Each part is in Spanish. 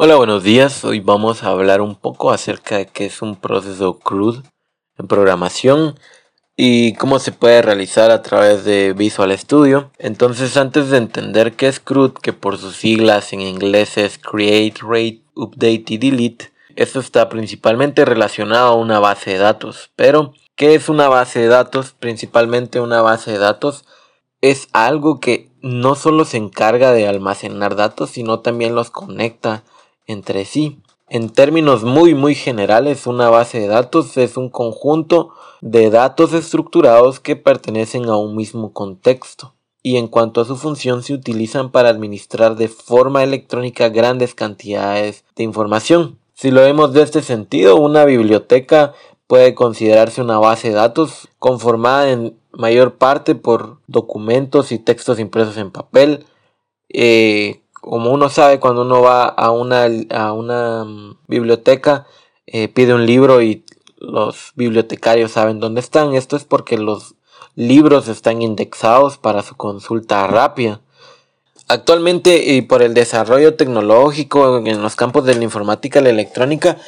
Hola, buenos días. Hoy vamos a hablar un poco acerca de qué es un proceso CRUD en programación y cómo se puede realizar a través de Visual Studio. Entonces, antes de entender qué es CRUD, que por sus siglas en inglés es Create, Rate, Update y Delete, esto está principalmente relacionado a una base de datos. Pero, ¿qué es una base de datos? Principalmente una base de datos es algo que no solo se encarga de almacenar datos, sino también los conecta entre sí. En términos muy muy generales, una base de datos es un conjunto de datos estructurados que pertenecen a un mismo contexto y en cuanto a su función se utilizan para administrar de forma electrónica grandes cantidades de información. Si lo vemos de este sentido, una biblioteca puede considerarse una base de datos conformada en mayor parte por documentos y textos impresos en papel, eh, como uno sabe cuando uno va a una, a una mm, biblioteca, eh, pide un libro y los bibliotecarios saben dónde están. Esto es porque los libros están indexados para su consulta rápida. Actualmente y por el desarrollo tecnológico en los campos de la informática y la electrónica,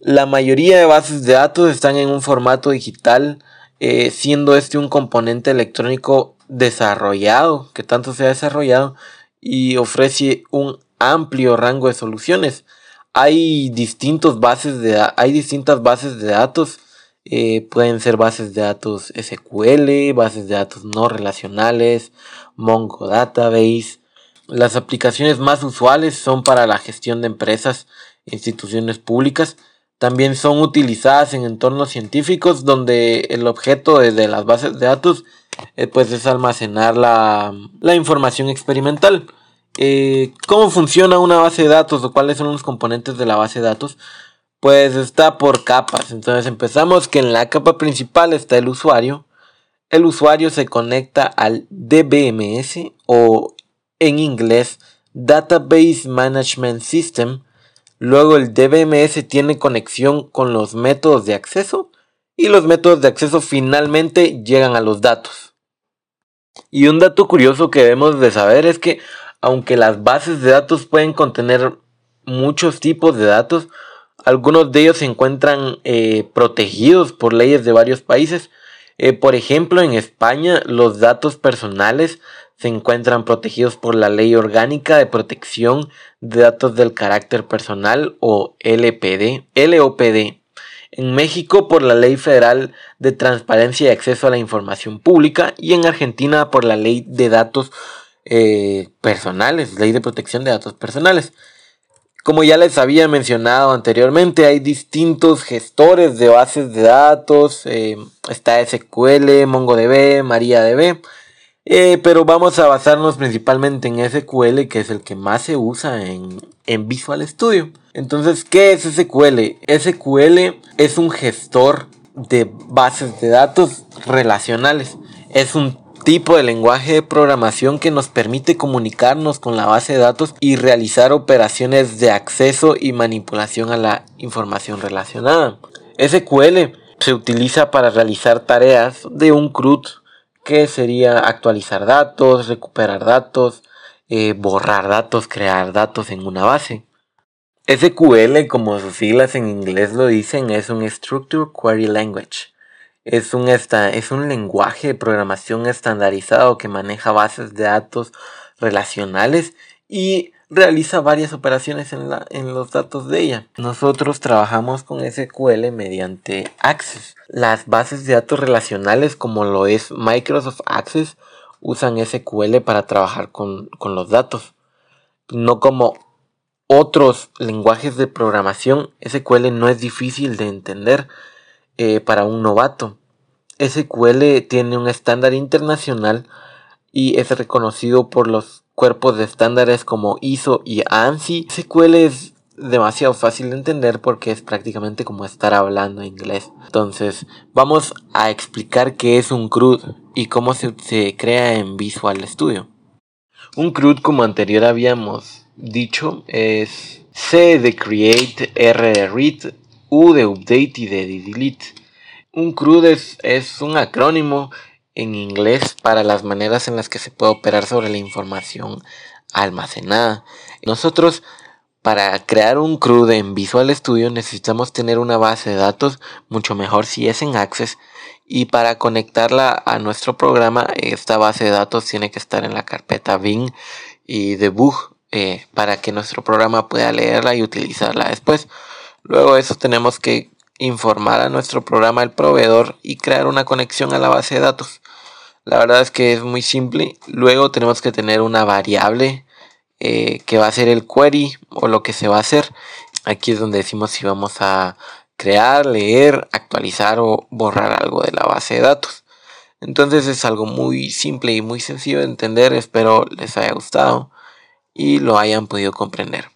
la mayoría de bases de datos están en un formato digital, eh, siendo este un componente electrónico desarrollado, que tanto se ha desarrollado, y ofrece un amplio rango de soluciones. Hay, distintos bases de, hay distintas bases de datos. Eh, pueden ser bases de datos SQL, bases de datos no relacionales, Mongo Database. Las aplicaciones más usuales son para la gestión de empresas e instituciones públicas. También son utilizadas en entornos científicos donde el objeto de las bases de datos eh, pues es almacenar la, información experimental. Eh, ¿Cómo funciona una base de datos o cuáles son los componentes de la base de datos? Pues está por capas. Entonces empezamos que en la capa principal está el usuario. El usuario se conecta al DBMS o en inglés Database Management System. Luego el DBMS tiene conexión con los métodos de acceso y los métodos de acceso finalmente llegan a los datos. Y un dato curioso que debemos de saber es que aunque las bases de datos pueden contener muchos tipos de datos, algunos de ellos se encuentran eh, protegidos por leyes de varios países. Eh, por ejemplo, en España los datos personales se encuentran protegidos por la Ley Orgánica de Protección de Datos del Carácter Personal o LPD, LOPD en México por la Ley Federal de Transparencia y Acceso a la Información Pública y en Argentina por la Ley de Datos eh, Personales, Ley de Protección de Datos Personales. Como ya les había mencionado anteriormente, hay distintos gestores de bases de datos, eh, está SQL, MongoDB, MariaDB, eh, pero vamos a basarnos principalmente en SQL, que es el que más se usa en, en Visual Studio. Entonces, ¿qué es SQL? SQL es un gestor de bases de datos relacionales. Es un tipo de lenguaje de programación que nos permite comunicarnos con la base de datos y realizar operaciones de acceso y manipulación a la información relacionada. SQL se utiliza para realizar tareas de un CRUD que sería actualizar datos, recuperar datos, eh, borrar datos, crear datos en una base. SQL, como sus siglas en inglés lo dicen, es un Structure Query Language. Es un, es un lenguaje de programación estandarizado que maneja bases de datos relacionales y realiza varias operaciones en, la, en los datos de ella. Nosotros trabajamos con SQL mediante Access. Las bases de datos relacionales como lo es Microsoft Access usan SQL para trabajar con, los datos. No como otros lenguajes de programación, SQL no es difícil de entender eh, para un novato. SQL tiene un estándar internacional y es reconocido por los cuerpos de estándares como ISO y ANSI. SQL es demasiado fácil de entender porque es prácticamente como estar hablando inglés. Entonces, vamos a explicar qué es un CRUD y cómo se, crea en Visual Studio. Un CRUD, como anterior habíamos dicho, es C de Create, R de Read, U de Update y de Delete. Un CRUD es, es un acrónimo en inglés para las maneras en las que se puede operar sobre la información almacenada. Nosotros Para crear un CRUD en Visual Studio necesitamos tener una base de datos, mucho mejor si es en Access. Y para conectarla a nuestro programa, esta base de datos tiene que estar en la carpeta Bing y debug eh, para que nuestro programa pueda leerla y utilizarla después. Luego de eso tenemos que informar a nuestro programa el proveedor y crear una conexión a la base de datos. La verdad es que es muy simple. Luego tenemos que tener una variable eh, que va a ser el query o lo que se va a hacer. Aquí es donde decimos si vamos a crear, leer, actualizar o borrar algo de la base de datos. Entonces es algo muy simple y muy sencillo de entender. Espero les haya gustado y lo hayan podido comprender.